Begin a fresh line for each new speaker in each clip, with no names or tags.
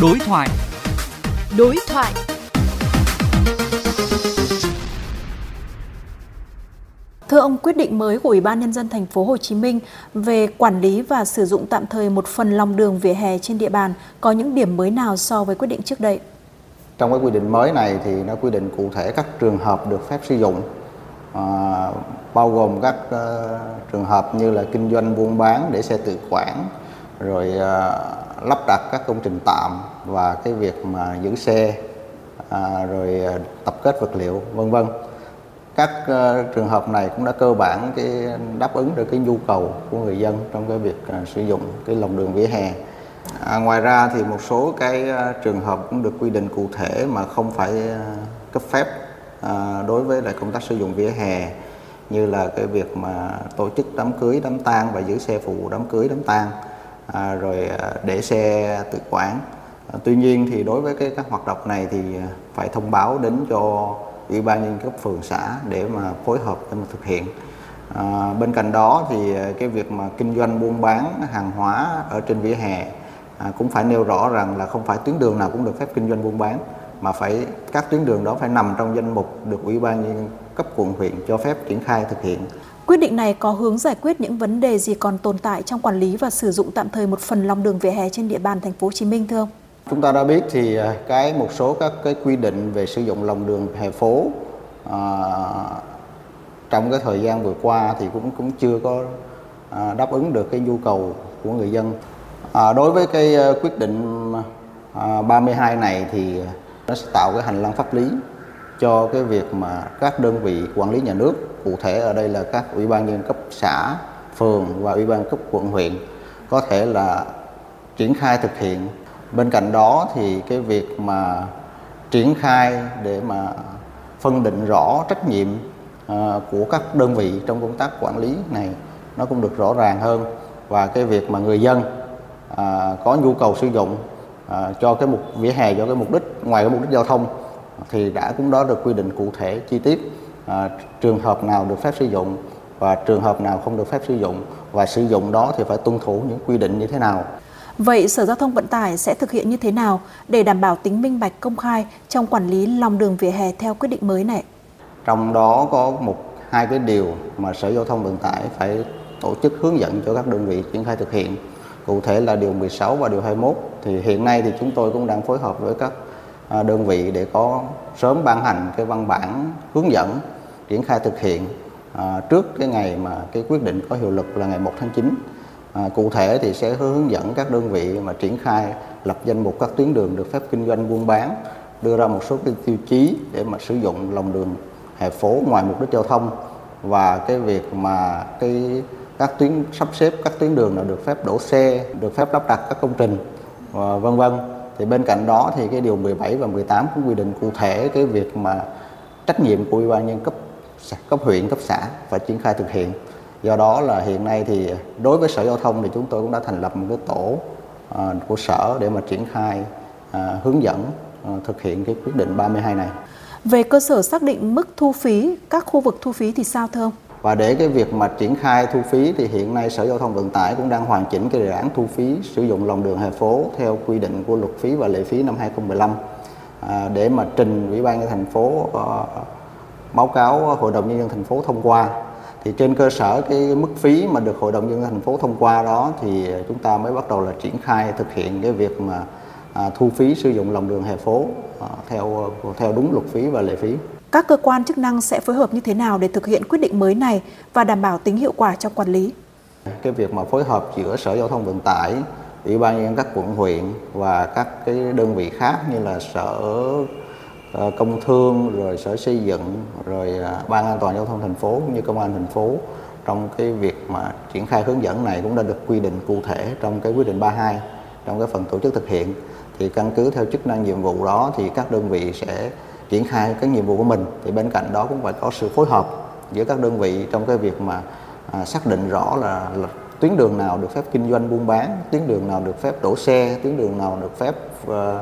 Đối thoại.
Đối thoại. Thưa ông, quyết định mới của Ủy ban nhân dân thành phố Hồ Chí Minh về quản lý và sử dụng tạm thời một phần lòng đường vỉa hè trên địa bàn có những điểm mới nào so với quyết định trước đây?
Trong cái quy định mới này thì nó quy định cụ thể các trường hợp được phép sử dụng à, bao gồm các uh, trường hợp như là kinh doanh buôn bán để xe tự quản rồi à, lắp đặt các công trình tạm và cái việc mà giữ xe à, rồi à, tập kết vật liệu vân vân. Các à, trường hợp này cũng đã cơ bản cái đáp ứng được cái nhu cầu của người dân trong cái việc sử dụng cái lòng đường vỉa hè. À, ngoài ra thì một số cái trường hợp cũng được quy định cụ thể mà không phải cấp phép à, đối với lại công tác sử dụng vỉa hè như là cái việc mà tổ chức đám cưới đám tang và giữ xe phụ đám cưới đám tang à, rồi à, để xe tự quản à, tuy nhiên thì đối với cái các hoạt động này thì à, phải thông báo đến cho ủy ban nhân cấp phường xã để mà phối hợp để mà thực hiện à, bên cạnh đó thì à, cái việc mà kinh doanh buôn bán hàng hóa ở trên vỉa hè à, cũng phải nêu rõ rằng là không phải tuyến đường nào cũng được phép kinh doanh buôn bán mà phải các tuyến đường đó phải nằm trong danh mục được ủy ban nhân cấp quận huyện cho phép triển khai thực hiện.
Quyết định này có hướng giải quyết những vấn đề gì còn tồn tại trong quản lý và sử dụng tạm thời một phần lòng đường vỉa hè trên địa bàn thành phố Hồ Chí Minh thưa ông?
Chúng ta đã biết thì à, cái một số các cái quy định về sử dụng lòng đường hè phố à, trong cái thời gian vừa qua thì cũng cũng chưa có à, đáp ứng được cái nhu cầu của người dân. À, đối với cái à, quyết định à, 32 này thì nó sẽ tạo cái hành lang pháp lý cho cái việc mà các đơn vị quản lý nhà nước cụ thể ở đây là các ủy ban nhân cấp xã, phường và ủy ban cấp quận huyện có thể là triển khai thực hiện. Bên cạnh đó thì cái việc mà triển khai để mà phân định rõ trách nhiệm à, của các đơn vị trong công tác quản lý này nó cũng được rõ ràng hơn. Và cái việc mà người dân à, có nhu cầu sử dụng à, cho cái mục, vỉa hè cho cái mục đích, ngoài cái mục đích giao thông thì đã cũng đó được quy định cụ thể, chi tiết à, trường hợp nào được phép sử dụng và trường hợp nào không được phép sử dụng và sử dụng đó thì phải tuân thủ những quy định như thế nào.
Vậy Sở Giao thông Vận tải sẽ thực hiện như thế nào để đảm bảo tính minh bạch công khai trong quản lý lòng đường vỉa hè theo quyết định mới này?
Trong đó có một hai cái điều mà Sở Giao thông Vận tải phải tổ chức hướng dẫn cho các đơn vị triển khai thực hiện. Cụ thể là điều 16 và điều 21 thì hiện nay thì chúng tôi cũng đang phối hợp với các À, đơn vị để có sớm ban hành cái văn bản hướng dẫn triển khai thực hiện à, trước cái ngày mà cái quyết định có hiệu lực là ngày 1 tháng 9. À, cụ thể thì sẽ hướng dẫn các đơn vị mà triển khai lập danh mục các tuyến đường được phép kinh doanh buôn bán, đưa ra một số cái tiêu chí để mà sử dụng lòng đường hè phố ngoài mục đích giao thông và cái việc mà cái các tuyến sắp xếp các tuyến đường nào được phép đổ xe, được phép lắp đặt các công trình và vân vân thì bên cạnh đó thì cái điều 17 và 18 cũng quy định cụ thể cái việc mà trách nhiệm của ủy ban nhân cấp cấp huyện cấp xã phải triển khai thực hiện. Do đó là hiện nay thì đối với sở giao thông thì chúng tôi cũng đã thành lập một cái tổ uh, của sở để mà triển khai uh, hướng dẫn uh, thực hiện cái quyết định 32 này.
Về cơ sở xác định mức thu phí các khu vực thu phí thì sao thưa ông?
Và để cái việc mà triển khai thu phí thì hiện nay Sở Giao thông Vận tải cũng đang hoàn chỉnh cái đề án thu phí sử dụng lòng đường hè phố theo quy định của luật phí và lệ phí năm 2015 à, để mà trình Ủy ban nhân thành phố báo cáo Hội đồng nhân dân thành phố thông qua thì trên cơ sở cái mức phí mà được Hội đồng nhân dân thành phố thông qua đó thì chúng ta mới bắt đầu là triển khai thực hiện cái việc mà à, thu phí sử dụng lòng đường hè phố à, theo theo đúng luật phí và lệ phí.
Các cơ quan chức năng sẽ phối hợp như thế nào để thực hiện quyết định mới này và đảm bảo tính hiệu quả trong quản lý?
Cái việc mà phối hợp giữa Sở Giao thông Vận tải, Ủy ban nhân các quận huyện và các cái đơn vị khác như là Sở Ờ, công Thương, rồi Sở Xây dựng, rồi à, Ban An toàn Giao thông thành phố cũng như Công an thành phố trong cái việc mà triển khai hướng dẫn này cũng đã được quy định cụ thể trong cái quyết định 32 trong cái phần tổ chức thực hiện. Thì căn cứ theo chức năng nhiệm vụ đó thì các đơn vị sẽ triển khai cái nhiệm vụ của mình. Thì bên cạnh đó cũng phải có sự phối hợp giữa các đơn vị trong cái việc mà à, xác định rõ là, là tuyến đường nào được phép kinh doanh buôn bán tuyến đường nào được phép đổ xe tuyến đường nào được phép à,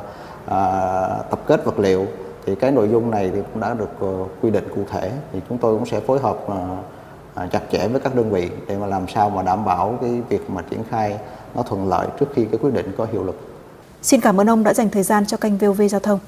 à, tập kết vật liệu thì cái nội dung này thì cũng đã được ờ, quy định cụ thể thì chúng tôi cũng sẽ phối hợp ờ, à, chặt chẽ với các đơn vị để mà làm sao mà đảm bảo cái việc mà triển khai nó thuận lợi trước khi cái quyết định có hiệu lực
Xin cảm ơn ông đã dành thời gian cho kênh VOV Giao thông.